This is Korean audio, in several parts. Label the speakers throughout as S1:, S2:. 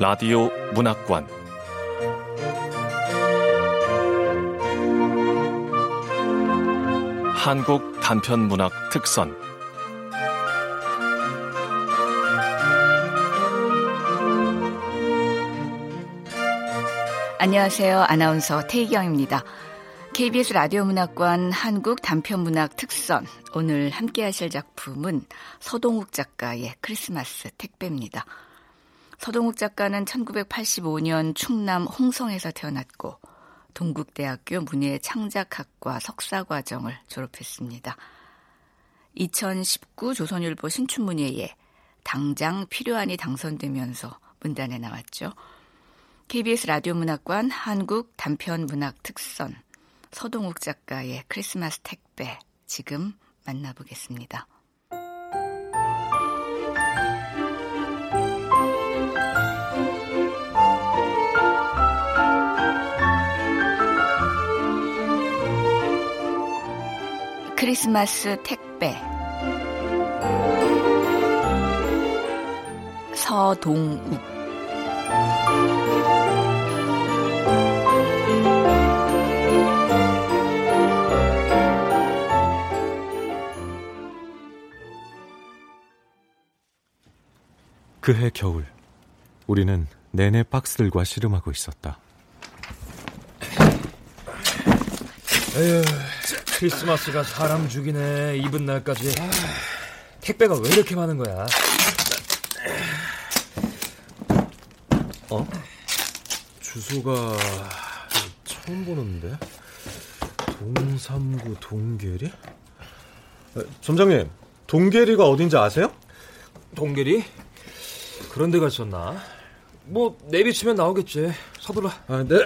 S1: 라디오 문학관 한국 단편 문학 특선
S2: 안녕하세요. 아나운서 태희경입니다. KBS 라디오 문학관 한국 단편 문학 특선 오늘 함께 하실 작품은 서동욱 작가의 크리스마스 택배입니다. 서동욱 작가는 1985년 충남 홍성에서 태어났고 동국대학교 문예 창작학과 석사과정을 졸업했습니다. 2019 조선일보 신춘문예에 당장 필요한이 당선되면서 문단에 나왔죠. KBS 라디오 문학관 한국 단편 문학 특선 서동욱 작가의 크리스마스 택배 지금 만나보겠습니다. 크리스마스 택배 서동욱
S3: 그해 겨울 우리는 내내 박스들과 씨름하고 있었다.
S4: 에휴, 크리스마스가 사람 죽이네. 입은 날까지. 택배가 왜 이렇게 많은 거야?
S3: 어? 주소가 처음 보는데? 동삼구 동계리? 점장님, 동계리가 어딘지 아세요?
S4: 동계리? 그런 데가 있었나? 뭐 내비치면 나오겠지. 서둘러.
S3: 아, 네.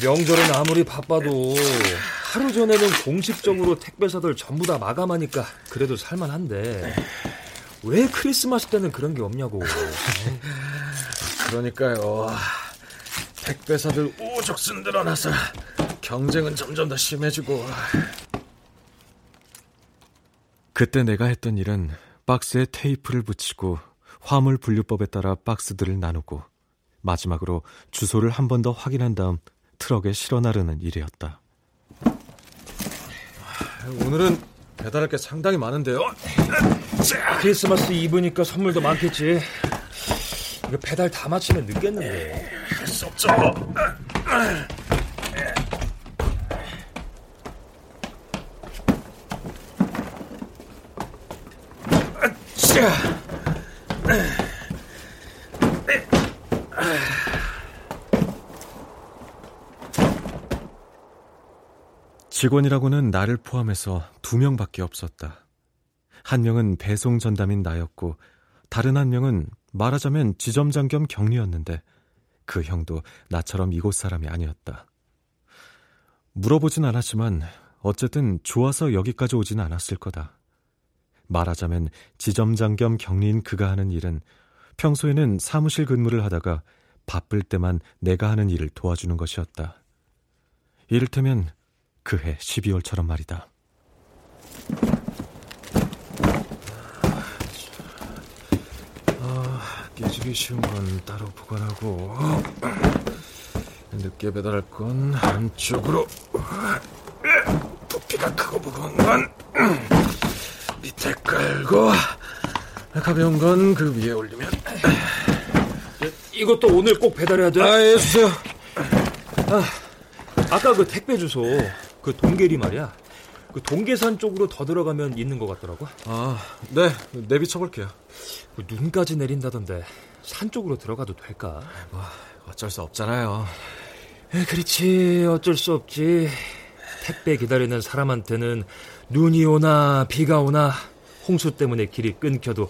S4: 명절은 아무리 바빠도 하루 전에는 공식적으로 택배사들 전부 다 마감하니까 그래도 살만한데 왜 크리스마스 때는 그런 게 없냐고.
S3: 그러니까요. 택배사들 오죽순 늘어나서 경쟁은 점점 더 심해지고. 그때 내가 했던 일은 박스에 테이프를 붙이고 화물 분류법에 따라 박스들을 나누고 마지막으로 주소를 한 번 더 확인한 다음 트럭에 실어 나르는 일이었다. 오늘은 배달할 게 상당히 많은데요.
S4: 크리스마스 이브니까 선물도 많겠지. 이거 배달 다 마치면 늦겠는데.
S3: 할수 없죠. 직원이라고는 나를 포함해서 두 명밖에 없었다. 한 명은 배송 전담인 나였고, 다른 한 명은 말하자면 지점장 겸 격리였는데, 그 형도 나처럼 이곳 사람이 아니었다. 물어보진 않았지만, 어쨌든 좋아서 여기까지 오진 않았을 거다. 말하자면 지점장 겸 격리인 그가 하는 일은 평소에는 사무실 근무를 하다가 바쁠 때만 내가 하는 일을 도와주는 것이었다. 이를테면 그해 12월처럼 말이다. 아, 깨지기 쉬운 건 따로 보관하고 늦게 배달할 건 안쪽으로 부피가 크고 무거운 건 밑에 깔고 가벼운 건 그 위에 올리면
S4: 이것도 오늘 꼭 배달해야 돼?
S3: 아, 예, 주세요.
S4: 아, 아까 그 택배 주소 그 동계리 말이야. 그 동계산 쪽으로 더 들어가면 있는 것 같더라고.
S3: 아, 네, 내비 쳐볼게요.
S4: 그 눈까지 내린다던데 산 쪽으로 들어가도 될까?
S3: 뭐 어쩔 수 없잖아요.
S4: 에, 그렇지, 어쩔 수 없지. 택배 기다리는 사람한테는 눈이 오나 비가 오나 홍수 때문에 길이 끊겨도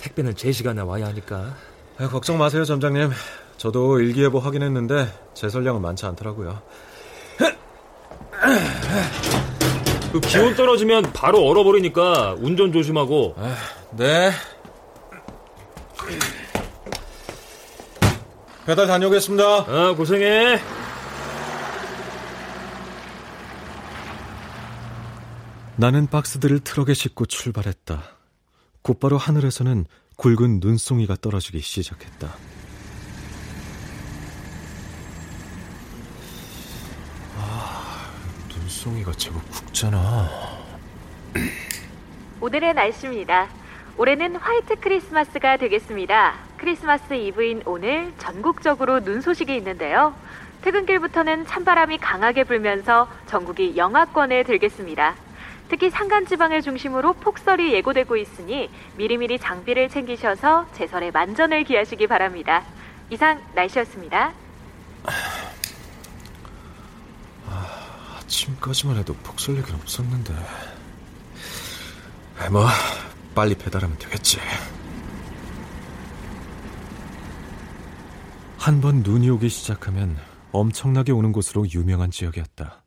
S4: 택배는 제 시간에 와야 하니까.
S3: 아, 걱정 마세요, 점장님. 저도 일기예보 확인했는데 제 설량은 많지 않더라고요.
S4: 그 기온 떨어지면 바로 얼어버리니까 운전 조심하고.
S3: 아, 네. 배달 다녀오겠습니다.
S4: 아, 고생해.
S3: 나는 박스들을 트럭에 싣고 출발했다. 곧바로 하늘에서는 굵은 눈송이가 떨어지기 시작했다. 아, 눈 송이가 제법 굵잖아.
S5: 오늘의 날씨입니다. 올해는 화이트 크리스마스가 되겠습니다. 크리스마스 이브인 오늘 전국적으로 눈 소식이 있는데요. 퇴근길부터는 찬바람이 강하게 불면서 전국이 영하권에 들겠습니다. 특히 산간 지방을 중심으로 폭설이 예고되고 있으니 미리미리 장비를 챙기셔서 제설에 만전을 기하시기 바랍니다. 이상 날씨였습니다.
S3: 아, 아침까지만 해도 폭설 얘기는 없었는데. 뭐, 빨리 배달하면 되겠지. 한 번 눈이 오기 시작하면 엄청나게 오는 곳으로 유명한 지역이었다.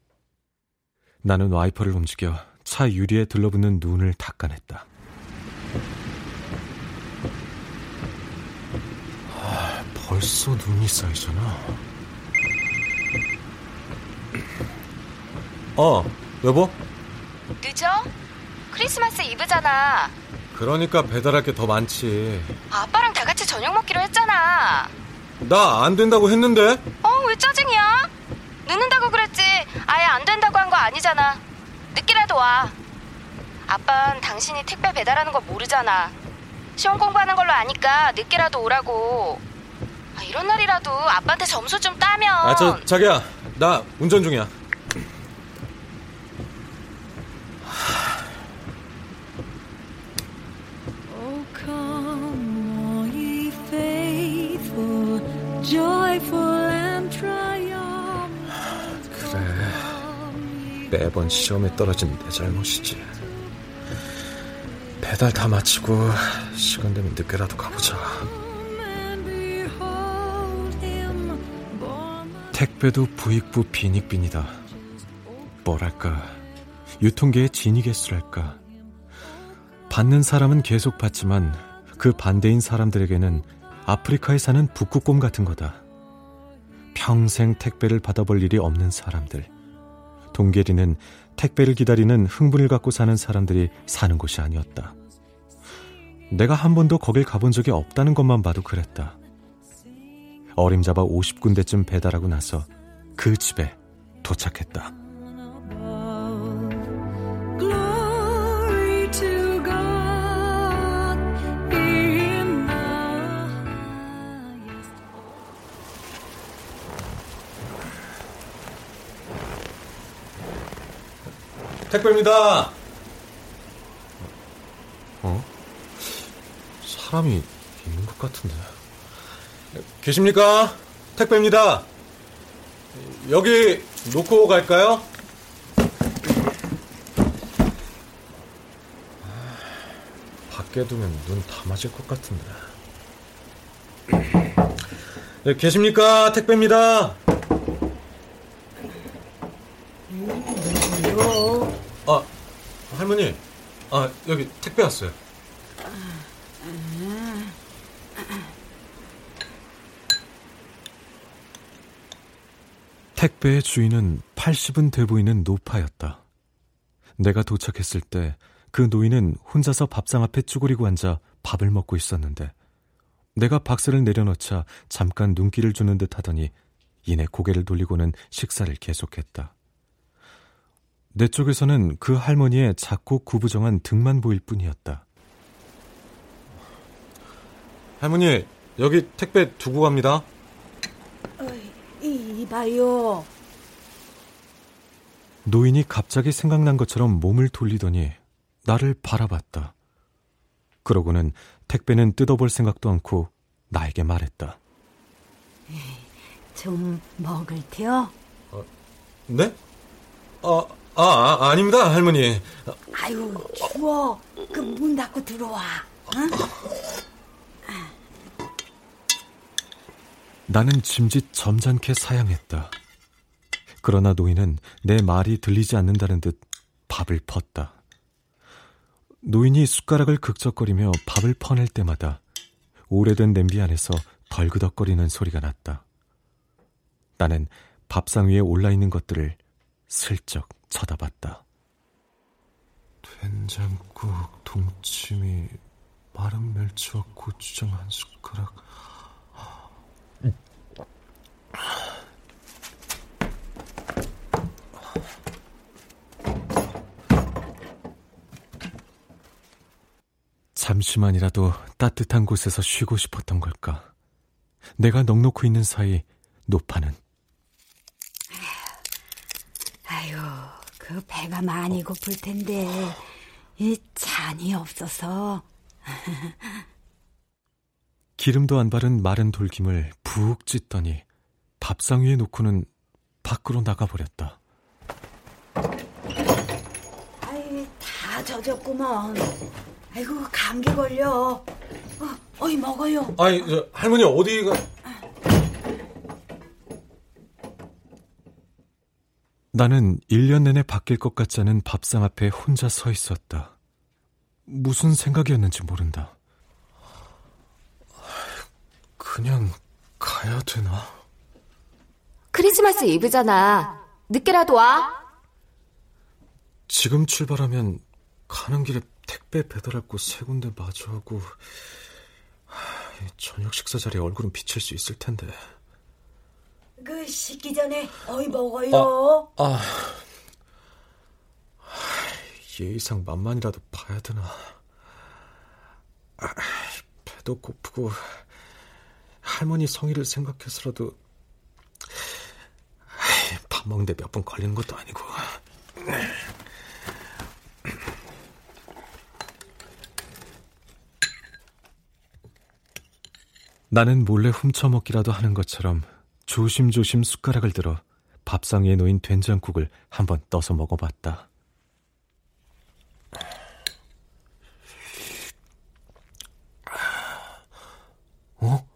S3: 나는 와이퍼를 움직여 차 유리에 들러붙는 눈을 닦아냈다. 아, 벌써 눈이 쌓이잖아. 어, 여보?
S6: 늦어? 크리스마스 이브잖아.
S3: 그러니까 배달할 게 더 많지.
S6: 아빠랑 다 같이 저녁 먹기로 했잖아.
S3: 나 안 된다고 했는데?
S6: 어, 왜 짜증이야? 늦는다고 그랬지. 아예 안 된다고 한 거 아니잖아. 늦게라도 와. 아빤 당신이 택배 배달하는 거 모르잖아. 시험 공부하는 걸로 아니까 늦게라도 오라고. 아, 이런 날이라도 아빠한테 점수 좀 따면.
S3: 아, 저, 자기야. 나 운전 중이야. 매번 시험에 떨어진 내 잘못이지. 배달 다 마치고 시간 되면 늦게라도 가보자. 택배도 부익부 빈익빈이다. 뭐랄까, 유통계의 진이겠수랄까. 받는 사람은 계속 받지만 그 반대인 사람들에게는 아프리카에 사는 북극곰 같은 거다. 평생 택배를 받아볼 일이 없는 사람들. 동계리는 택배를 기다리는 흥분을 갖고 사는 사람들이 사는 곳이 아니었다. 내가 한 번도 거길 가본 적이 없다는 것만 봐도 그랬다. 어림잡아 50군데쯤 배달하고 나서 그 집에 도착했다. 택배입니다. 어? 사람이 있는 것 같은데. 계십니까? 택배입니다. 여기 놓고 갈까요? 밖에 두면 눈 다 맞을 것 같은데. 네, 계십니까? 택배입니다. 아, 할머니. 아, 여기 택배 왔어요. 택배의 주인은 80은 돼 보이는 노파였다. 내가 도착했을 때 그 노인은 혼자서 밥상 앞에 쭈그리고 앉아 밥을 먹고 있었는데 내가 박스를 내려놓자 잠깐 눈길을 주는 듯 하더니 이내 고개를 돌리고는 식사를 계속했다. 내 쪽에서는 그 할머니의 작고 구부정한 등만 보일 뿐이었다. 할머니, 여기 택배 두고 갑니다.
S7: 이봐요.
S3: 노인이 갑자기 생각난 것처럼 몸을 돌리더니 나를 바라봤다. 그러고는 택배는 뜯어볼 생각도 않고 나에게 말했다.
S7: 좀 먹을 테요?
S3: 어, 네? 아, 아, 아, 아닙니다, 할머니.
S7: 아유, 추워. 그 문 닫고 들어와. 응?
S3: 나는 짐짓 점잖게 사양했다. 그러나 노인은 내 말이 들리지 않는다는 듯 밥을 펐다. 노인이 숟가락을 극적거리며 밥을 퍼낼 때마다 오래된 냄비 안에서 덜그덕거리는 소리가 났다. 나는 밥상 위에 올라 있는 것들을 슬쩍 쳐다봤다. 된장국, 동치미, 마른 멸치와 고추장 한 숟가락. 잠시만이라도 따뜻한 곳에서 쉬고 싶었던 걸까? 내가 넉넉히 있는 사이 노파는
S7: 아유, 그 배가 많이 고플 텐데 이 잔이 없어서
S3: 기름도 안 바른 마른 돌김을 푹 찢더니 밥상 위에 놓고는 밖으로 나가버렸다.
S7: 아이 다 젖었구먼. 아이고 감기 걸려. 어, 어이 먹어요.
S3: 아니 저, 할머니 어디 가? 나는 1년 내내 바뀔 것 같지 않은 밥상 앞에 혼자 서 있었다. 무슨 생각이었는지 모른다. 그냥 가야 되나?
S6: 크리스마스 이브잖아. 늦게라도 와.
S3: 지금 출발하면 가는 길에 택배 배달할 곳세 군데 마주하고 저녁 식사 자리에 얼굴은 비칠 수 있을 텐데.
S7: 그 씻기 전에 어이 먹어요.
S3: 아, 아. 예의상 맛만이라도 봐야 되나. 아, 배도 고프고 할머니 성의를 생각해서라도 밥 먹는데 몇분 걸리는 것도 아니고. 나는 몰래 훔쳐먹기라도 하는 것처럼 조심조심 숟가락을 들어 밥상 위에 놓인 된장국을 한번 떠서 먹어봤다. 어?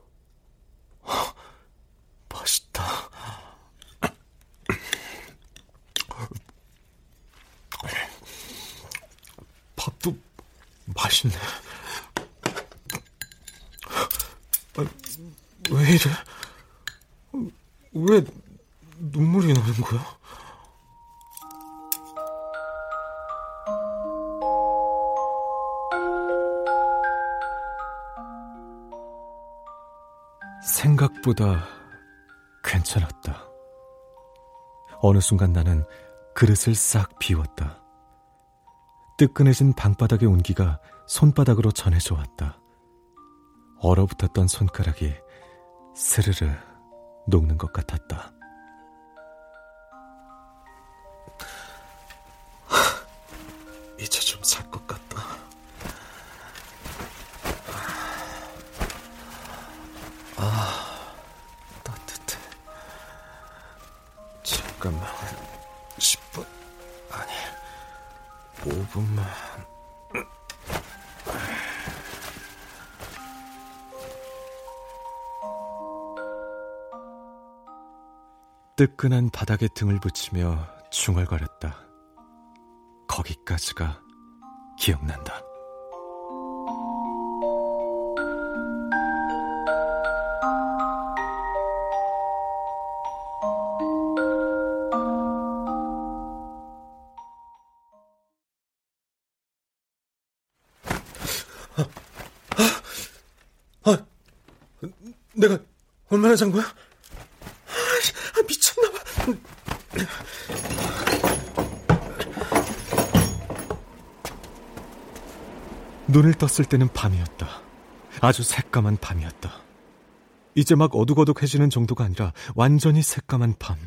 S3: 맛있다. 밥도 맛있네. 왜 이래? 왜 눈물이 나는 거야? 생각보다 괜찮았다. 어느 순간 나는 그릇을 싹 비웠다. 뜨끈해진 방바닥의 온기가 손바닥으로 전해져 왔다. 얼어붙었던 손가락이 스르르 녹는 것 같았다. 뜨끈한 바닥에 등을 붙이며 중얼거렸다. 거기까지가 기억난다. 아, 아, 내가 얼마나 잔 거야? 눈을 떴을 때는 밤이었다. 아주 새까만 밤이었다. 이제 막 어둑어둑해지는 정도가 아니라 완전히 새까만 밤.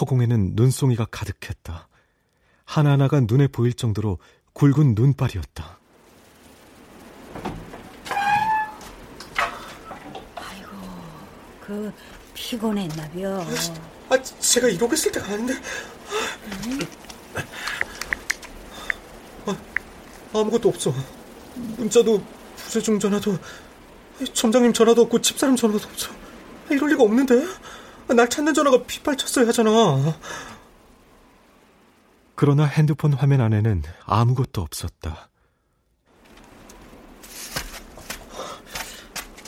S3: 허공에는 눈송이가 가득했다. 하나하나가 눈에 보일 정도로 굵은 눈발이었다.
S7: 아이고, 그 피곤했나 벼.
S3: 아, 제가 이러고 있을 때가 아닌데. 아, 아무것도 없어. 문자도 부재중 전화도 점장님 전화도 없고 집사람 전화도 없어. 이럴 리가 없는데. 날 찾는 전화가 빗발쳤어야 하잖아. 그러나 핸드폰 화면 안에는 아무것도 없었다.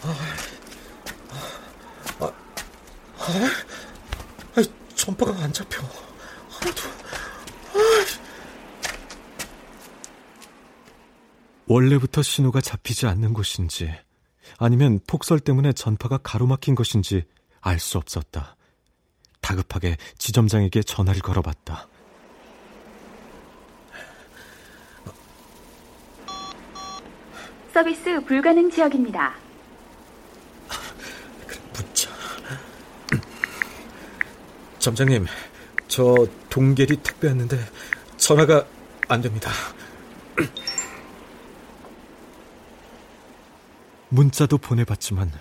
S3: 아, 아, 전파가 안 잡혀. 하나도. 원래부터 신호가 잡히지 않는 곳인지 아니면 폭설 때문에 전파가 가로막힌 것인지 알 수 없었다. 다급하게 지점장에게 전화를 걸어봤다.
S8: 서비스 불가능 지역입니다.
S3: 문자. 점장님, 저 동계리 택배 왔는데 전화가 안 됩니다. 문자도 보내봤지만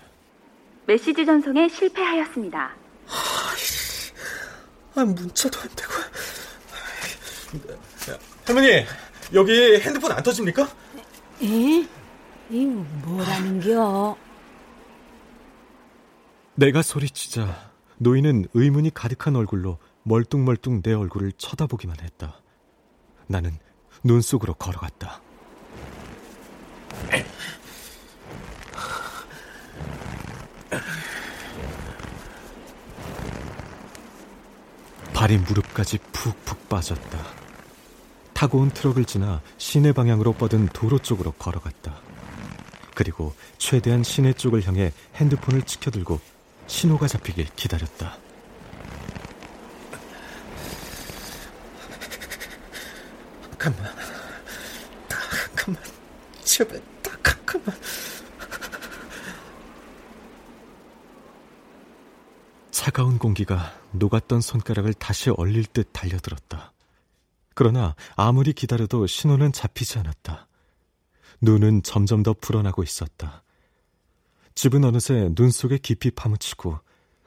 S8: 메시지 전송에 실패하였습니다.
S3: 아, 문자도 안 되고. 할머니, 여기 핸드폰 안 터집니까?
S7: 에? 이 뭐라는겨?
S3: 내가 소리치자 노인은 의문이 가득한 얼굴로 멀뚱멀뚱 내 얼굴을 쳐다보기만 했다. 나는 눈 속으로 걸어갔다. 발이 무릎까지 푹푹 빠졌다. 타고 온 트럭을 지나 시내 방향으로 뻗은 도로 쪽으로 걸어갔다. 그리고 최대한 시내 쪽을 향해 핸드폰을 치켜들고 신호가 잡히길 기다렸다. 잠깐만, 잠깐만, 제발, 잠깐만. 차가운 공기가 녹았던 손가락을 다시 얼릴 듯 달려들었다. 그러나 아무리 기다려도 신호는 잡히지 않았다. 눈은 점점 더 불어나고 있었다. 집은 어느새 눈 속에 깊이 파묻히고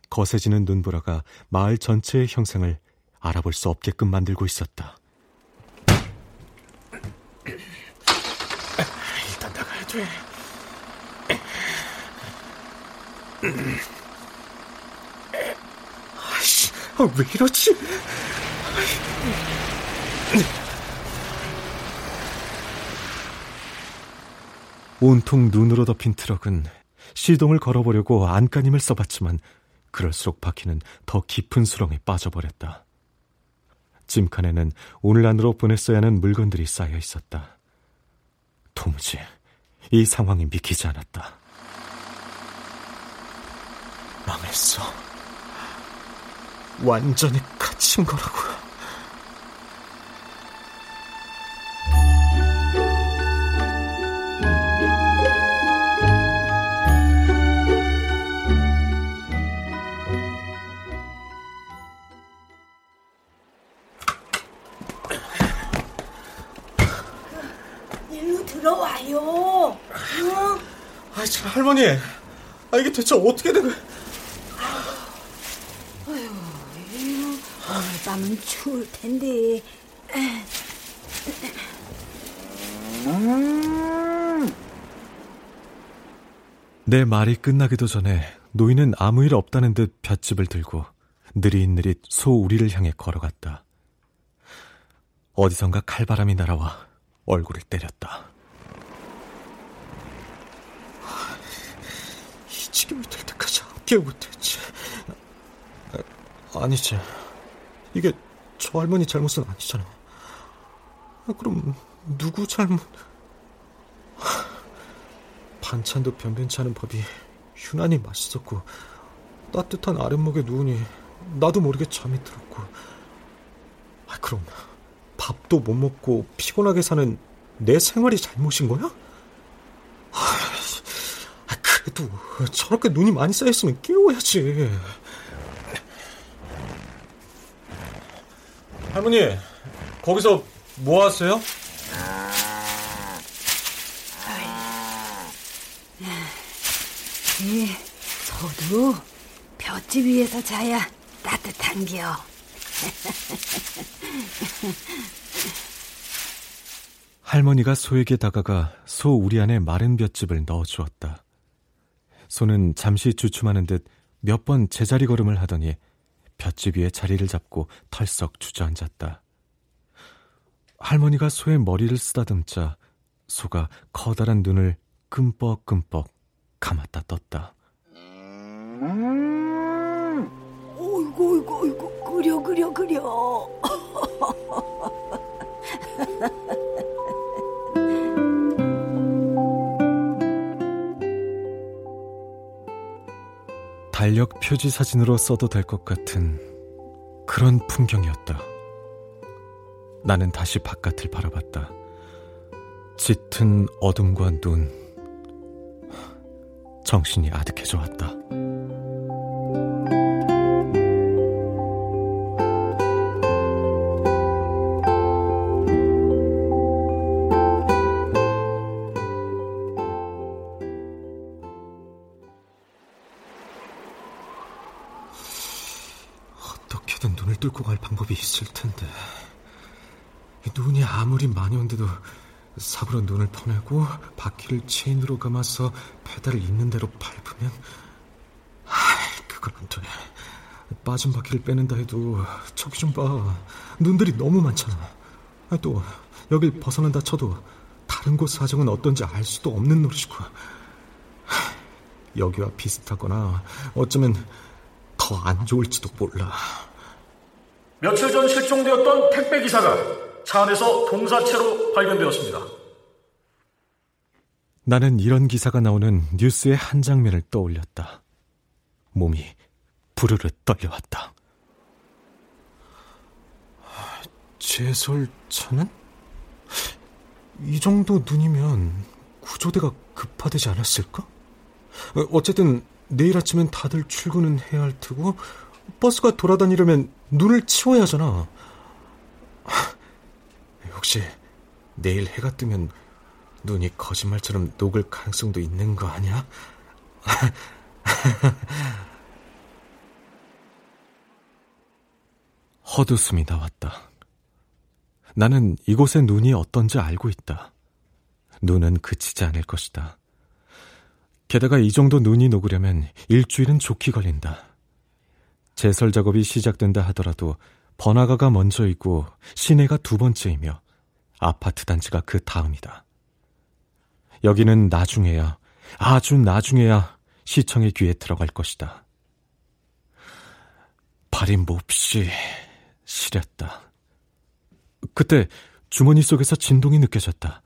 S3: 거세지는 눈보라가 마을 전체의 형상을 알아볼 수 없게끔 만들고 있었다. 일단 나가야 돼. 아이씨, 아, 왜 이러지? 온통 눈으로 덮인 트럭은 시동을 걸어보려고 안간힘을 써봤지만 그럴수록 바퀴는 더 깊은 수렁에 빠져버렸다. 짐칸에는 오늘 안으로 보냈어야 하는 물건들이 쌓여 있었다. 도무지 이 상황이 믿기지 않았다. 망했어. 완전히 갇힌 거라고.
S7: 일
S3: 할머니. 아, 이게 대체 어떻게 된 거야?
S7: 오늘 밤은 추울 텐데.
S3: 내 말이 끝나기도 전에 노인은 아무 일 없다는 듯 볏집을 들고 느릿느릿 소 우리를 향해 걸어갔다. 어디선가 칼바람이 날아와 얼굴을 때렸다. 지경이 될 때까지 아껴 못했지. 아니지. 이게 저 할머니 잘못은 아니잖아. 아, 그럼 누구 잘못? 반찬도 변변치 않은 밥이 유난히 맛있었고 따뜻한 아랫목에 누우니 나도 모르게 잠이 들었고 아, 그럼 밥도 못 먹고 피곤하게 사는 내 생활이 잘못인 거야? 아, 그래도 저렇게 눈이 많이 쌓였으면 깨워야지. 할머니, 거기서 뭐 하세요?
S7: 예, 저도 볏집 위에서 자야 따뜻한겨.
S3: 할머니가 소에게 다가가 소 우리 안에 마른 볏짚을 넣어주었다. 소는 잠시 주춤하는 듯 몇 번 제자리 걸음을 하더니 볏짚 위에 자리를 잡고 털썩 주저앉았다. 할머니가 소의 머리를 쓰다듬자 소가 커다란 눈을 끔뻑끔뻑 감았다 떴다.
S7: 어이구, 어이구, 어이구, 그려, 그려, 그려.
S3: 달력 표지 사진으로 써도 될 것 같은 그런 풍경이었다. 나는 다시 바깥을 바라봤다. 짙은 어둠과 눈. 정신이 아득해져 왔다.
S9: 방법이 있을 텐데. 눈이 아무리 많이 온데도 삽으로 눈을 퍼내고 바퀴를 체인으로 감아서 페달을 있는 대로 밟으면 아, 그건 안 돼. 빠진 바퀴를 빼낸다 해도 저기 좀 봐. 눈들이 너무 많잖아. 아, 또 여길 벗어난다 쳐도 다른 곳 사정은 어떤지 알 수도 없는 노릇이고 여기와 비슷하거나 어쩌면 더 안 좋을지도 몰라.
S10: 며칠 전 실종되었던 택배 기사가 차 안에서 동사체로 발견되었습니다.
S3: 나는 이런 기사가 나오는 뉴스의 한 장면을 떠올렸다. 몸이 부르르 떨려왔다.
S9: 제설차는? 이 정도 눈이면 구조대가 급파되지 않았을까? 어쨌든 내일 아침엔 다들 출근은 해야 할 테고 버스가 돌아다니려면 눈을 치워야 하잖아. 혹시 내일 해가 뜨면 눈이 거짓말처럼 녹을 가능성도 있는 거 아니야?
S3: 헛웃음이 나왔다. 나는 이곳의 눈이 어떤지 알고 있다. 눈은 그치지 않을 것이다. 게다가 이 정도 눈이 녹으려면 일주일은 좋게 걸린다. 제설 작업이 시작된다 하더라도 번화가가 먼저이고 시내가 두 번째이며 아파트 단지가 그 다음이다. 여기는 나중에야, 아주 나중에야 시청의 귀에 들어갈 것이다. 발이 몹시 시렸다. 그때 주머니 속에서 진동이 느껴졌다.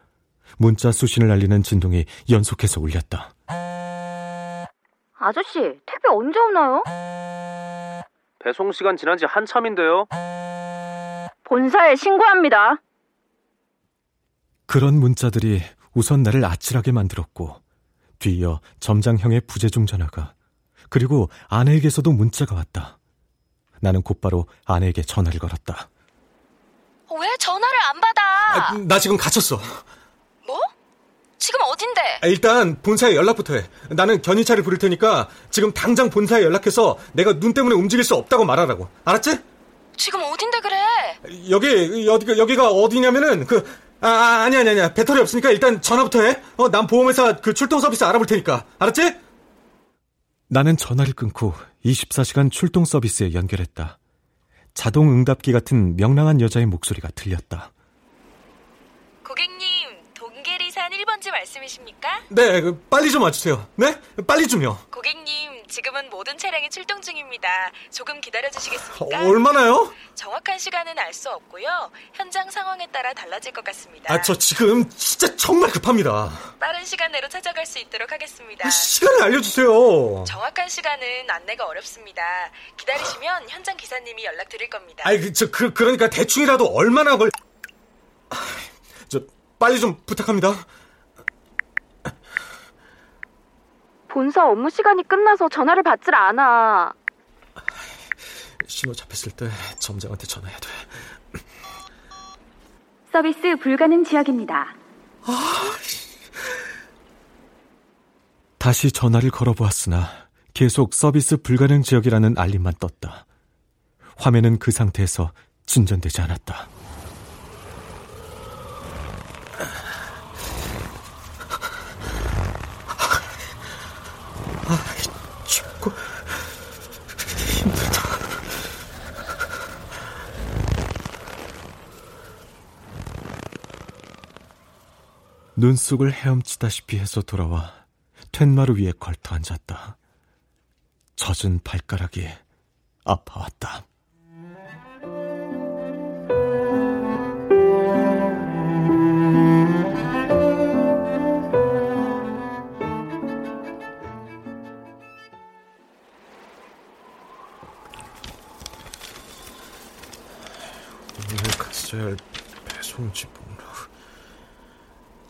S3: 문자 수신을 알리는 진동이 연속해서 울렸다.
S6: 아저씨, 택배 언제 오나요?
S11: 배송 시간 지난 지 한참인데요.
S6: 본사에 신고합니다.
S3: 그런 문자들이 우선 나를 아찔하게 만들었고 뒤이어 점장형의 부재중 전화가 그리고 아내에게서도 문자가 왔다. 나는 곧바로 아내에게 전화를 걸었다.
S6: 왜 전화를 안 받아?
S9: 아, 나 지금 갇혔어.
S6: 뭐? 지금 어딘데?
S9: 아, 일단 본사에 연락부터 해. 나는 견인차를 부를 테니까 지금 당장 본사에 연락해서 내가 눈 때문에 움직일 수 없다고 말하라고. 알았지?
S6: 지금 어딘데 그래?
S9: 여기 여기 여기가 어디냐면은 그 아, 아 아니 아니 아니야 배터리 없으니까 일단 전화부터 해. 어, 난 보험회사 그 출동 서비스 알아볼 테니까. 알았지?
S3: 나는 전화를 끊고 24시간 출동 서비스에 연결했다. 자동 응답기 같은 명랑한 여자의 목소리가 들렸다.
S12: 고객님, 1번지 말씀이십니까?
S9: 네, 그 빨리 좀 와주세요. 네? 빨리 좀요.
S12: 고객님, 지금은 모든 차량이 출동 중입니다. 조금 기다려주시겠습니까?
S9: 어, 얼마나요?
S12: 정확한 시간은 알 수 없고요. 현장 상황에 따라 달라질 것 같습니다.
S9: 아, 저 지금 진짜 정말 급합니다.
S12: 빠른 시간 내로 찾아갈 수 있도록 하겠습니다.
S9: 그 시간을 알려주세요.
S12: 정확한 시간은 안내가 어렵습니다. 기다리시면 현장 기사님이 연락 드릴 겁니다.
S9: 아이, 그, 저, 그, 그러니까 대충이라도 얼마나 걸... 저, 빨리 좀 부탁합니다.
S6: 본사 업무 시간이 끝나서 전화를 받질 않아.
S9: 신호 잡혔을 때 점장한테 전화해야 돼.
S8: 서비스 불가능 지역입니다.
S3: 다시 전화를 걸어보았으나 계속 서비스 불가능 지역이라는 알림만 떴다. 화면은 그 상태에서 진전되지 않았다.
S9: 아, 춥고 힘들다.
S3: 눈 속을 헤엄치다시피 해서 돌아와 툇마루 위에 걸터 앉았다. 젖은 발가락이 아파왔다.
S9: 갔어야 할 배송 지분.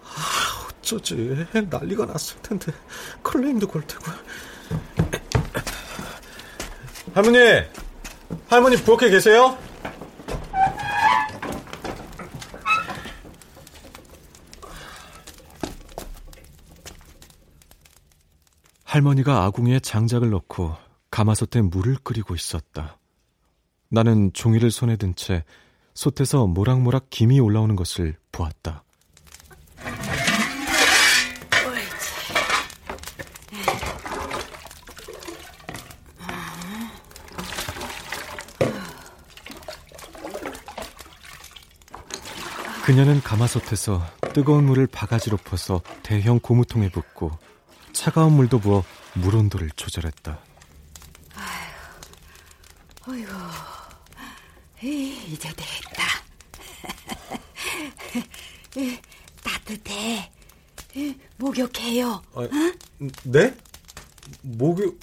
S9: 아, 어쩌지. 난리가 났을 텐데. 클레임도 걸 테고. 할머니! 할머니 부엌에 계세요?
S3: 할머니가 아궁이에 장작을 넣고 가마솥에 물을 끓이고 있었다. 나는 종이를 손에 든 채 솥에서 모락모락 김이 올라오는 것을 보았다. 그녀는 가마솥에서 뜨거운 물을 바가지로 퍼서 대형 고무통에 붓고 차가운 물도 부어 물 온도를 조절했다.
S7: 아이고, 이제 됐다. 따뜻해. 목욕해요.
S9: 아, 네? 목욕?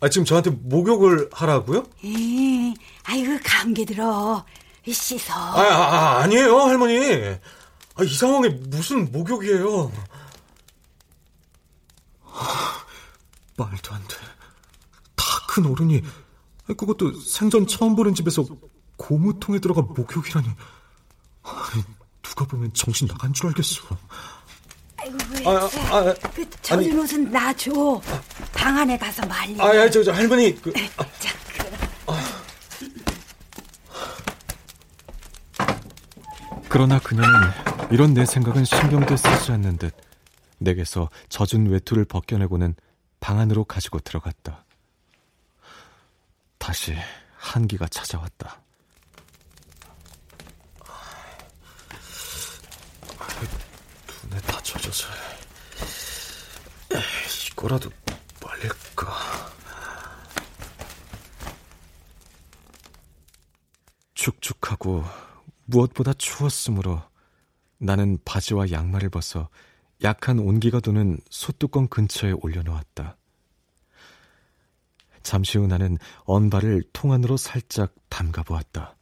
S9: 아 지금 저한테 목욕을 하라고요?
S7: 에, 아이고 감기 들어. 씻어.
S9: 아, 아, 아니에요 할머니. 아, 이 상황에 무슨 목욕이에요? 말도 안 돼. 다 큰 어른이 그것도 생전 처음 보는 집에서 고무통에 들어가 목욕이라니. 아니, 누가 보면 정신 나간 줄 알겠어.
S7: 아이고 왜?
S9: 아, 아, 아,
S7: 그 젖은
S9: 아니.
S7: 옷은 놔줘. 방 안에 가서 말려.
S9: 아, 아, 저, 저 할머니. 그, 아,
S7: 자,
S3: 그러나 그녀는 이런 내 생각은 신경도 쓰지 않는 듯 내게서 젖은 외투를 벗겨내고는 방 안으로 가지고 들어갔다. 다시 한기가 찾아왔다.
S9: 눈에 다 젖어서. 이거라도 말릴까.
S3: 축축하고 무엇보다 추웠으므로 나는 바지와 양말을 벗어 약한 온기가 도는 솥뚜껑 근처에 올려놓았다. 잠시 후 나는 언발을 통 안으로 살짝 담가 보았다.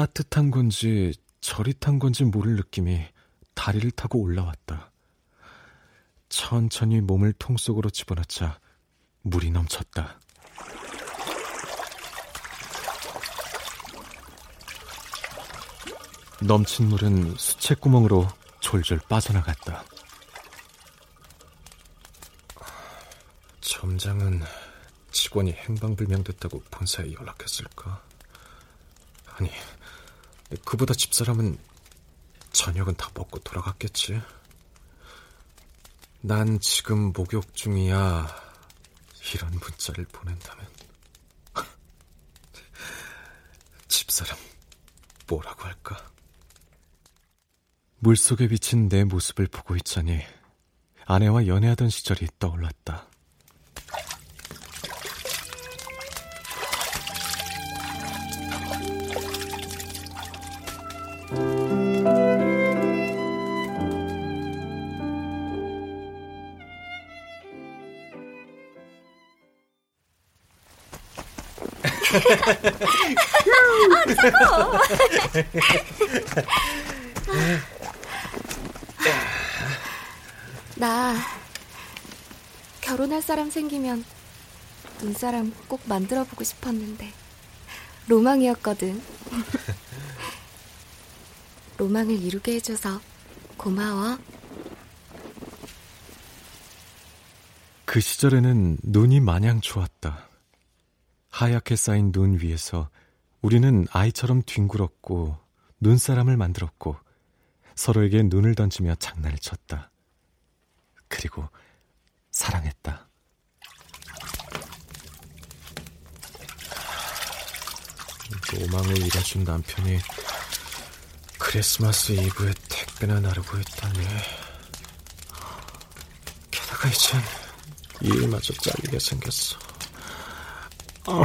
S3: 따뜻한 건지 저릿한 건지 모를 느낌이 다리를 타고 올라왔다. 천천히 몸을 통 속으로 집어넣자 물이 넘쳤다. 넘친 물은 수채구멍으로 졸졸 빠져나갔다.
S9: 점장은 직원이 행방불명됐다고 본사에 연락했을까? 아니, 그보다 집사람은 저녁은 다 먹고 돌아갔겠지. 난 지금 목욕 중이야. 이런 문자를 보낸다면. 집사람, 뭐라고 할까?
S3: 물속에 비친 내 모습을 보고 있자니 아내와 연애하던 시절이 떠올랐다.
S13: 나 결혼할 사람 생기면 눈사람 꼭 만들어 보고 싶었는데 로망이었거든. 로망을 이루게 해줘서 고마워.
S3: 그 시절에는 눈이 마냥 좋았다. 하얗게 쌓인 눈 위에서 우리는 아이처럼 뒹굴었고 눈사람을 만들었고 서로에게 눈을 던지며 장난을 쳤다. 그리고 사랑했다.
S9: 로망을 이뤄준 남편이 크리스마스 이브에 택배나 나르고 있다니. 게다가 이젠 일마저 잘리게 생겼어. 어.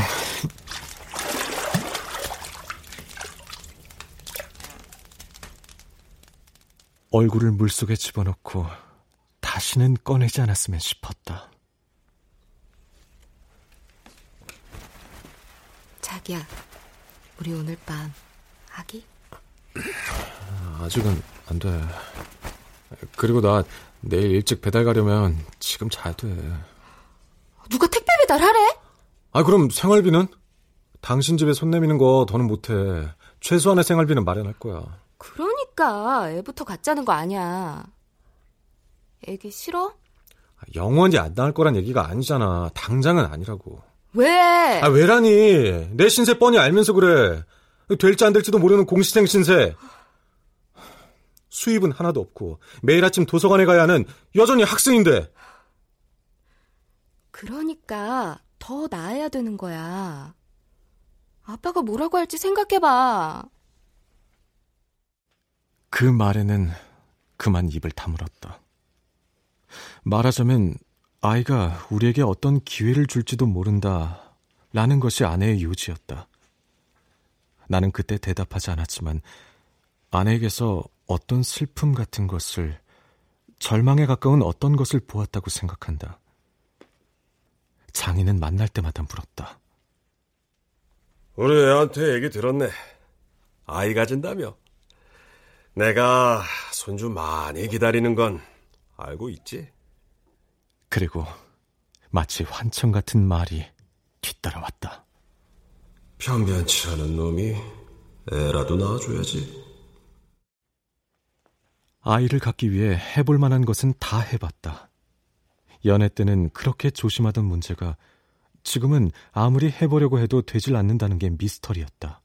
S3: 얼굴을 물속에 집어넣고 다시는 꺼내지 않았으면 싶었다.
S13: 자기야, 우리 오늘 밤 하기?
S9: 아직은 안 돼. 그리고 나 내일 일찍 배달 가려면 지금 자야 돼.
S13: 누가 택배 배달하래?
S9: 아, 그럼 생활비는? 당신 집에 손 내미는 거 더는 못해. 최소한의 생활비는 마련할 거야.
S13: 그러니까 애부터 갖자는 거 아니야. 애기 싫어?
S9: 영원히 안 나올 거란 얘기가 아니잖아. 당장은 아니라고.
S13: 왜?
S9: 아, 왜라니? 내 신세 뻔히 알면서 그래. 될지 안 될지도 모르는 공시생 신세. 수입은 하나도 없고 매일 아침 도서관에 가야 하는 여전히 학생인데.
S13: 그러니까 더 나아야 되는 거야. 아빠가 뭐라고 할지 생각해봐.
S3: 그 말에는 그만 입을 다물었다. 말하자면 아이가 우리에게 어떤 기회를 줄지도 모른다 라는 것이 아내의 요지였다. 나는 그때 대답하지 않았지만 아내에게서 어떤 슬픔 같은 것을 절망에 가까운 어떤 것을 보았다고 생각한다. 장인은 만날 때마다 물었다.
S14: 우리 애한테 얘기 들었네. 아이 가진다며. 내가 손주 많이 기다리는 건 알고 있지?
S3: 그리고 마치 환청 같은 말이 뒤따라왔다.
S14: 변변치 않은 놈이 애라도 낳아줘야지.
S3: 아이를 갖기 위해 해볼 만한 것은 다 해봤다. 연애 때는 그렇게 조심하던 문제가 지금은 아무리 해보려고 해도 되질 않는다는 게 미스터리였다.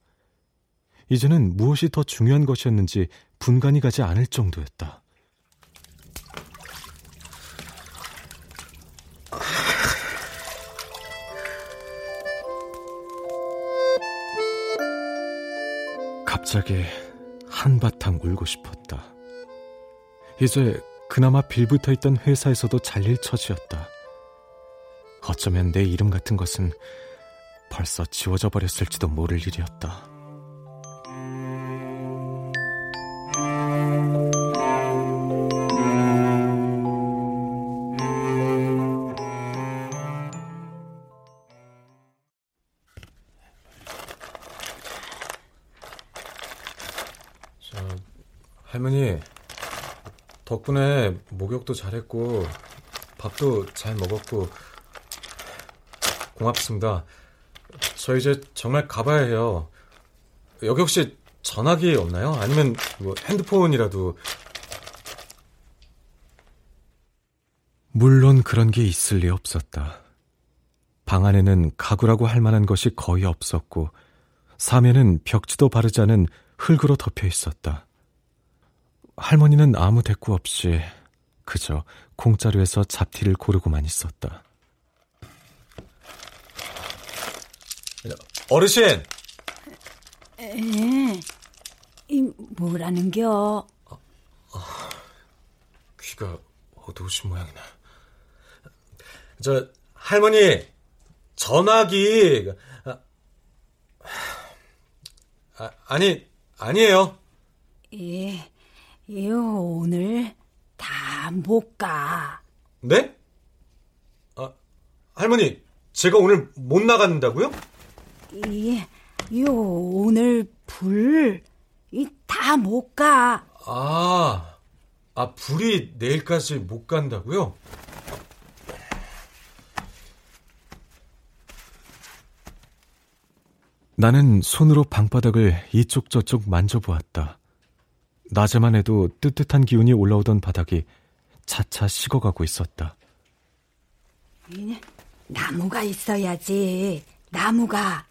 S3: 이제는 무엇이 더 중요한 것이었는지 분간이 가지 않을 정도였다. 갑자기 한바탕 울고 싶었다. 이제 그나마 빌붙어 있던 회사에서도 잘릴 처지였다. 어쩌면 내 이름 같은 것은 벌써 지워져 버렸을지도 모를 일이었다.
S9: 덕분에 목욕도 잘했고, 밥도 잘 먹었고, 고맙습니다. 저 이제 정말 가봐야 해요. 여기 혹시 전화기 없나요? 아니면 뭐 핸드폰이라도.
S3: 물론 그런 게 있을 리 없었다. 방 안에는 가구라고 할 만한 것이 거의 없었고, 사면은 벽지도 바르지 않은 흙으로 덮여 있었다. 할머니는 아무 대꾸 없이 그저 콩자루에서 잡티를 고르고만 있었다.
S9: 어르신!
S7: 에, 이 뭐라는겨?
S9: 귀가 어두우신 모양이네. 저, 할머니, 전화기, 아, 아니, 아니에요.
S7: 예, 예, 오늘 다 못 가.
S9: 네? 아, 할머니, 제가 오늘 못 나간다고요?
S7: 예, 요 오늘 불, 다 못 가.
S9: 아, 아, 불이 내일까지 못 간다고요?
S3: 나는 손으로 방바닥을 이쪽 저쪽 만져보았다. 낮에만 해도 뜨뜻한 기운이 올라오던 바닥이 차차 식어가고 있었다.
S7: 나무가 있어야지. 나무가.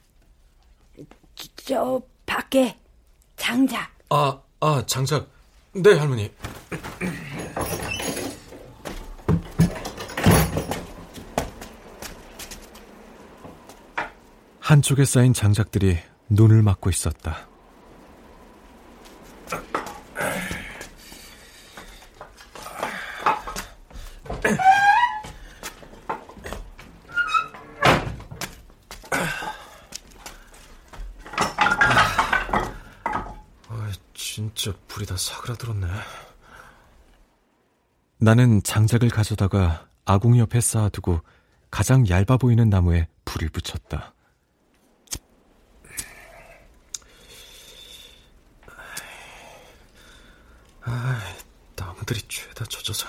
S7: 저 밖에 장작.
S9: 아, 아, 장작. 네, 할머니.
S3: 한쪽에 쌓인 장작들이 눈을 막고 있었다.
S9: 진짜 불이 다 사그라들었네.
S3: 나는 장작을 가져다가 아궁이 옆에 쌓아두고 가장 얇아 보이는 나무에 불을 붙였다.
S9: 아, 나무들이 죄다 젖어서.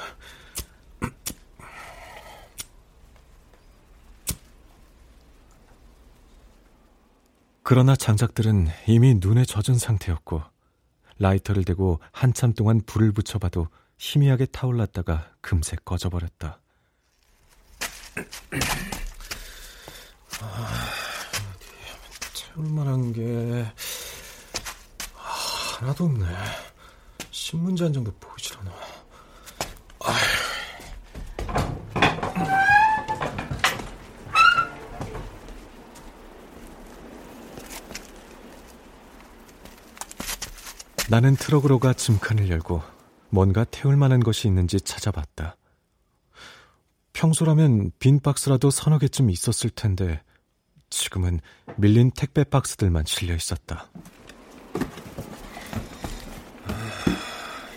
S3: 그러나 장작들은 이미 눈에 젖은 상태였고 라이터를 대고 한참 동안 불을 붙여봐도 희미하게 타올랐다가 금세 꺼져버렸다.
S9: 아, 태울 만한 게 아, 하나도 없네. 신문지 한 장도 보이질 않아.
S3: 나는 트럭으로 가 짐칸을 열고 뭔가 태울 만한 것이 있는지 찾아봤다. 평소라면 빈 박스라도 서너 개쯤 있었을 텐데 지금은 밀린 택배 박스들만 실려 있었다.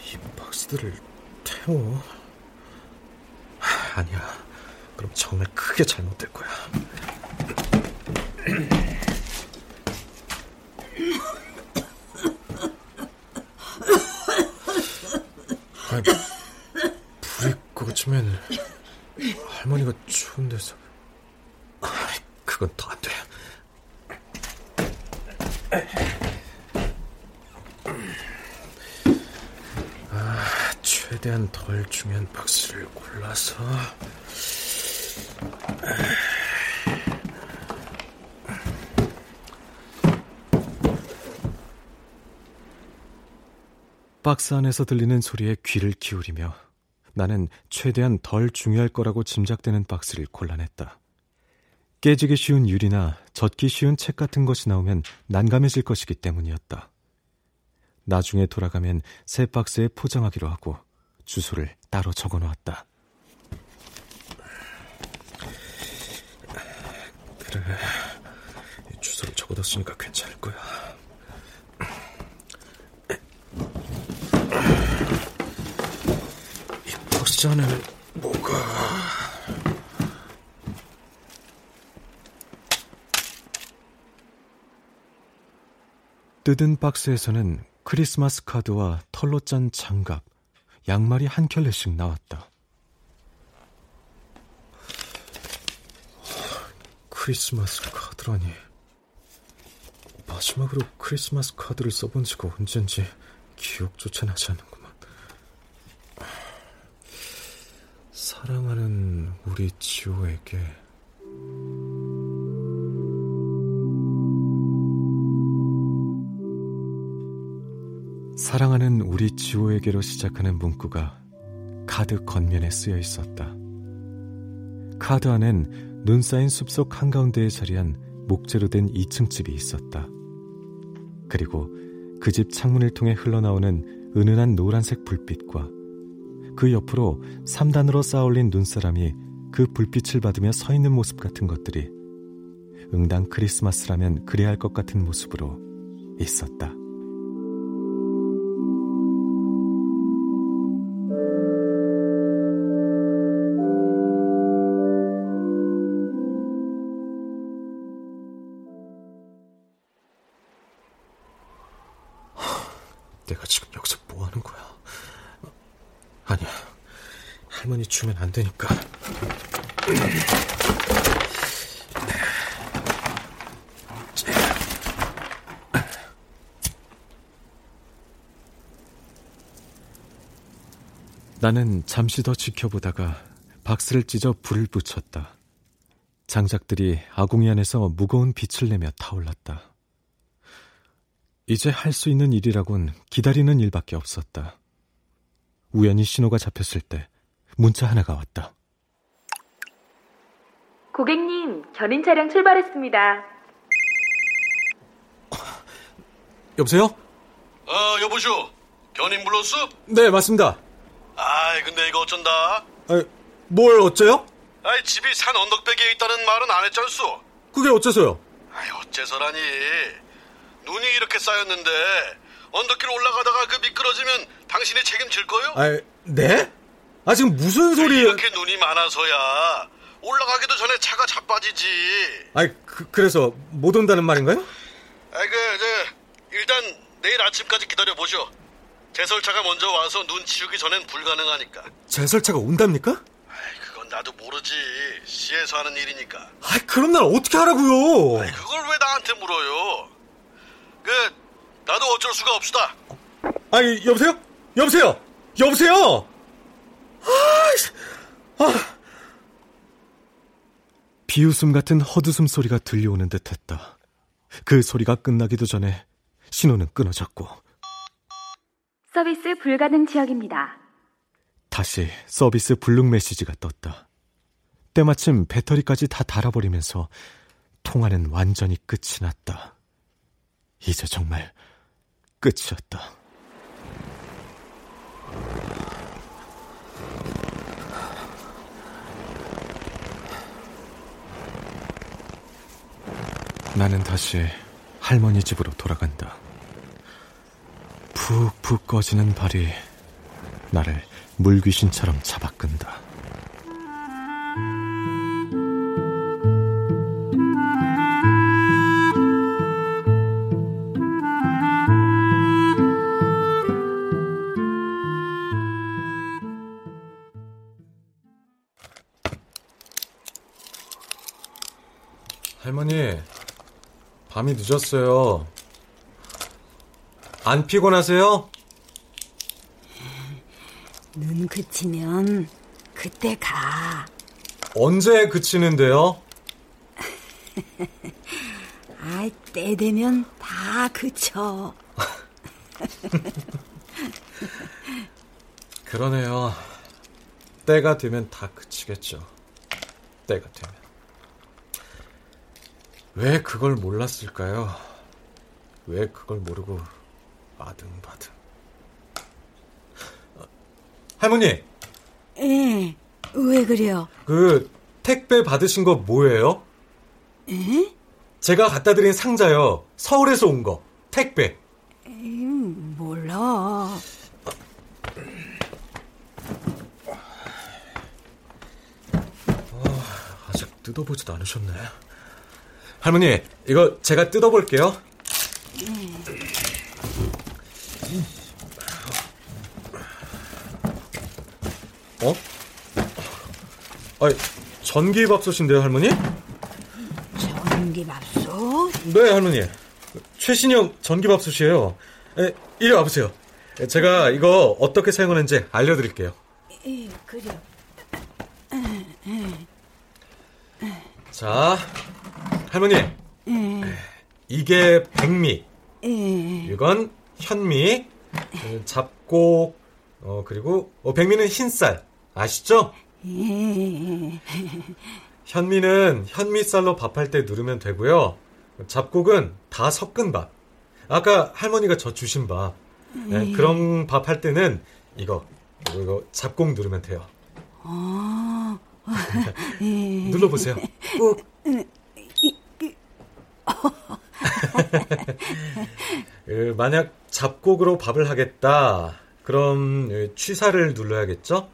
S9: 이 박스들을 태워? 아니야. 그럼 정말 크게 잘못될 거야. 아니, 불이 꺼지면 할머니가 추운 데서 그건 더 안 돼. 아, 최대한 덜 중요한 박스를 골라서
S3: 박스 안에서 들리는 소리에 귀를 기울이며 나는 최대한 덜 중요할 거라고 짐작되는 박스를 골라냈다. 깨지기 쉬운 유리나 젖기 쉬운 책 같은 것이 나오면 난감해질 것이기 때문이었다. 나중에 돌아가면 새 박스에 포장하기로 하고 주소를 따로 적어 놓았다.
S9: 그래. 주소를 적어뒀으니까 괜찮을 거야. 안에는 뭐가...
S3: 뜯은 박스에서는 크리스마스 카드와 털로 짠 장갑, 양말이 한 켤레씩 나왔다.
S9: 크리스마스 카드라니. 마지막으로 크리스마스 카드를 써본 지가 언젠지 기억조차 나지 않는구만. 사랑하는 우리 지호에게
S3: 사랑하는 우리 지호에게로 시작하는 문구가 카드 겉면에 쓰여 있었다. 카드 안엔 눈 쌓인 숲속 한가운데에 자리한 목재로 된 2층 집이 있었다. 그리고 그 집 창문을 통해 흘러나오는 은은한 노란색 불빛과 그 옆으로 3단으로 쌓아올린 눈사람이 그 불빛을 받으며 서 있는 모습 같은 것들이 응당 크리스마스라면 그래야 할 것 같은 모습으로 있었다. 나는 잠시 더 지켜보다가 박스를 찢어 불을 붙였다. 장작들이 아궁이 안에서 무거운 빛을 내며 타올랐다. 이제 할 수 있는 일이라곤 기다리는 일밖에 없었다. 우연히 신호가 잡혔을 때 문자 하나가 왔다.
S5: 고객님, 견인 차량 출발했습니다.
S9: 여보세요?
S15: 어, 여보쇼. 견인 불렀어?
S9: 네, 맞습니다.
S15: 아이, 근데 이거 어쩐다?
S9: 아, 뭘 어째요?
S15: 아이, 집이 산 언덕배기에 있다는 말은 안 했잖소.
S9: 그게 어째서요?
S15: 아이, 어째서라니. 눈이 이렇게 쌓였는데 언덕길 올라가다가 그 미끄러지면 당신이 책임질 거요?
S9: 아, 네? 아, 지금 무슨 소리
S15: 이렇게 눈이 많아서야 올라가기도 전에 차가 자빠지지.
S9: 아이, 그, 그래서 못 온다는 말인가요?
S15: 아이, 그, 저, 일단 내일 아침까지 기다려보쇼. 제설차가 먼저 와서 눈 치우기 전엔 불가능하니까.
S9: 제설차가 온답니까?
S15: 그건 나도 모르지. 시에서 하는 일이니까.
S9: 아, 그럼 날 어떻게 하라고요?
S15: 아이, 그걸 왜 나한테 물어요? 그, 나도 어쩔 수가 없수다.
S9: 아니, 여보세요? 여보세요? 여보세요? 아, 아. 비웃음 같은 헛웃음 소리가 들려오는 듯 했다. 그 소리가 끝나기도 전에 신호는 끊어졌고.
S8: 서비스 불가능 지역입니다.
S3: 다시 서비스 불능 메시지가 떴다. 때마침 배터리까지 다 닳아버리면서 통화는 완전히 끝이 났다. 이제 정말 끝이었다. 나는 다시 할머니 집으로 돌아간다. 푹푹 꺼지는 발이 나를 물귀신처럼 잡아끈다. 할머니, 밤이 늦었어요. 안 피곤하세요?
S7: 눈 그치면 그때 가.
S3: 언제 그치는데요?
S7: 아, 때 되면 다 그쳐.
S3: 그러네요. 때가 되면 다 그치겠죠. 때가 되면. 왜 그걸 몰랐을까요? 왜 그걸 모르고 아등바등. 할머니,
S7: 예, 왜 그래요?
S3: 그 택배 받으신 거 뭐예요?
S7: 에?
S3: 제가 갖다 드린 상자요. 서울에서 온 거. 택배.
S7: 음, 몰라.
S3: 어, 아직 뜯어보지도 않으셨네. 할머니, 이거 제가 뜯어볼게요. 어? 아니, 전기밥솥인데요, 할머니?
S7: 전기밥솥?
S3: 네, 할머니. 최신형 전기밥솥이에요. 에, 이리 와보세요. 에, 제가 이거 어떻게 사용하는지 알려드릴게요.
S7: 예, 그래.
S3: 자, 할머니.
S7: 예,
S3: 이게 백미.
S7: 예.
S3: 이건 현미. 어, 잡곡. 어, 그리고 어, 백미는 흰쌀. 아시죠?
S7: 예.
S3: 현미는 현미쌀로 밥할 때 누르면 되고요. 잡곡은 다 섞은 밥. 아까 할머니가 저 주신 밥. 네,
S7: 음.
S3: 그런 밥 할 때는 이거, 이거, 잡곡 누르면 돼요.
S7: 어, 예.
S3: 눌러 보세요. 꾹. 그, 만약 잡곡으로 밥을 하겠다. 그럼 이 취사를 눌러야겠죠?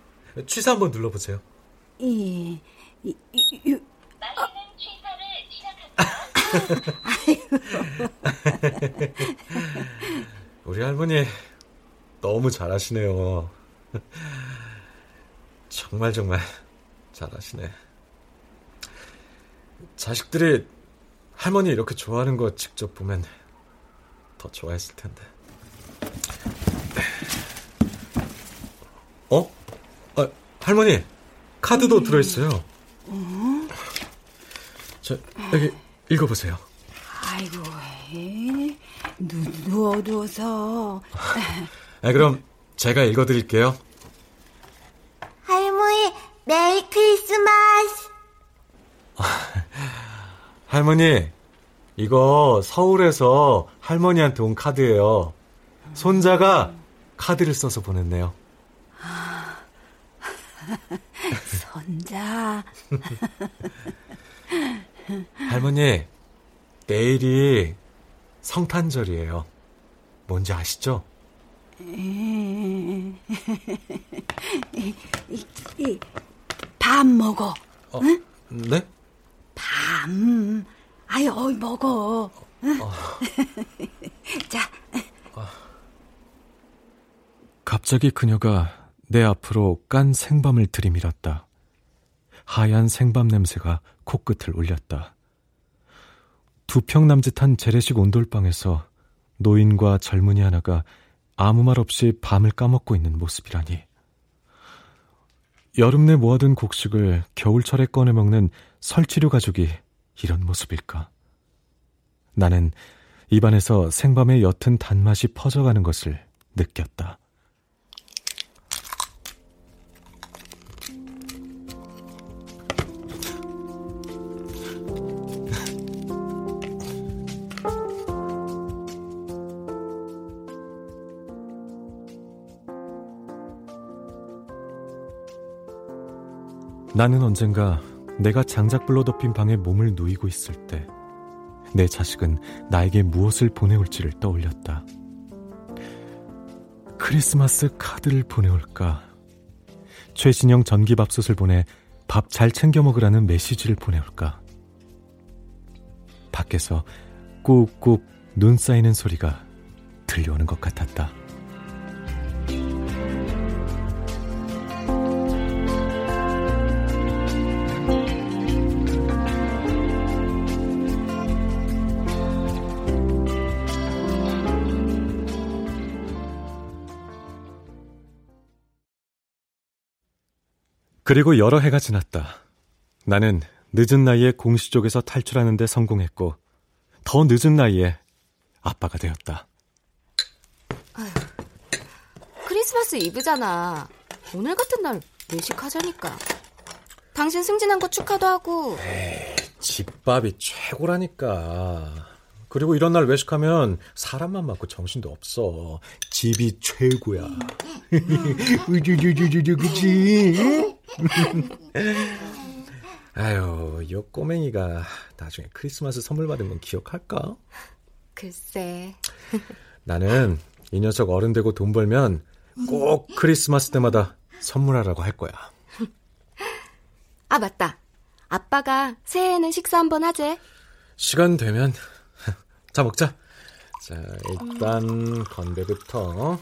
S3: 취사 한번 눌러보세요.
S7: 예. 이, 이, 이,
S3: 우리 할머니 너무 잘하시네요. 정말 정말 잘하시네. 자식들이 할머니 이렇게 좋아하는 거 직접 보면 더 좋아했을 텐데. 어? 아, 할머니 카드도 들어있어요.
S7: 어?
S3: 저 여기 읽어보세요.
S7: 아이고, 에? 눈도 어두워서.
S3: 아, 그럼 제가 읽어드릴게요.
S16: 할머니, 메리 크리스마스!
S3: 할머니, 이거 서울에서 할머니한테 온 카드예요. 손자가 카드를 써서 보냈네요.
S7: 손자.
S3: 할머니, 내일이 성탄절이에요. 뭔지 아시죠?
S7: 밥 먹어.
S3: 어, 응? 네?
S7: 밤. 아유, 어이, 먹어. 어. 자.
S3: 갑자기 그녀가 내 앞으로 깐 생밤을 들이밀었다. 하얀 생밤 냄새가 코끝을 울렸다. 두 평 남짓한 재래식 온돌방에서 노인과 젊은이 하나가 아무 말 없이 밤을 까먹고 있는 모습이라니. 여름 내 모아둔 곡식을 겨울철에 꺼내 먹는 설치류 가족이 이런 모습일까? 나는 입안에서 생밤의 옅은 단맛이 퍼져가는 것을 느꼈다. 나는 언젠가 내가 장작불로 덮인 방에 몸을 누이고 있을 때 내 자식은 나에게 무엇을 보내올지를 떠올렸다. 크리스마스 카드를 보내올까? 최신형 전기밥솥을 보내 밥 잘 챙겨 먹으라는 메시지를 보내올까? 밖에서 꾹꾹 눈 쌓이는 소리가 들려오는 것 같았다. 그리고 여러 해가 지났다. 나는 늦은 나이에 공시 쪽에서 탈출하는 데 성공했고, 더 늦은 나이에 아빠가 되었다.
S13: 아휴, 크리스마스 이브잖아. 오늘 같은 날 외식하자니까. 당신 승진한 거 축하도 하고.
S3: 에이, 집밥이 최고라니까. 그리고 이런 날 외식하면 사람만 많고 정신도 없어. 집이 최고야. 우주주주주주 그치? 아유, 이 꼬맹이가 나중에 크리스마스 선물 받은 건 기억할까?
S13: 글쎄.
S3: 나는 이 녀석 어른 되고 돈 벌면 꼭 크리스마스 때마다 선물하라고 할 거야.
S13: 아, 맞다. 아빠가 새해에는 식사 한번 하재.
S3: 시간 되면 자, 먹자. 자, 일단 건배부터.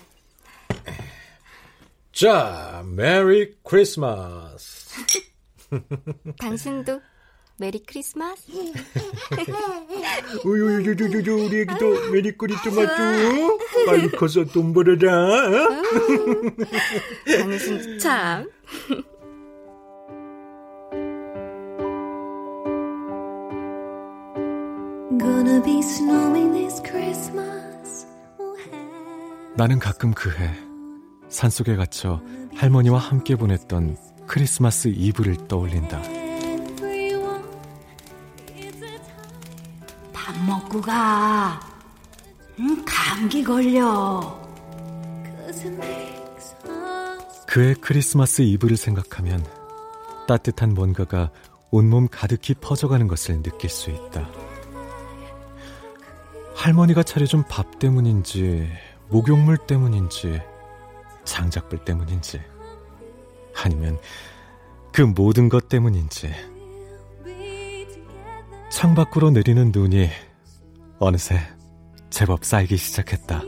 S3: 자, Merry Christmas.
S13: 당신도 Merry Christmas.
S9: 우유유유유유 우리 애기도 Merry Christmas. 빨리 커서 돈 벌어라.
S13: 당신 참.
S3: 나는 가끔 그해 산속에 갇혀 할머니와 함께 보냈던 크리스마스 이브를 떠올린다.
S7: 밥 먹고 가. 응, 감기 걸려.
S3: 그의 크리스마스 이브를 생각하면 따뜻한 뭔가가 온몸 가득히 퍼져가는 것을 느낄 수 있다. 할머니가 차려준 밥 때문인지, 목욕물 때문인지, 장작불 때문인지, 아니면 그 모든 것 때문인지, 창밖으로 내리는 눈이 어느새 제법 쌓이기 시작했다.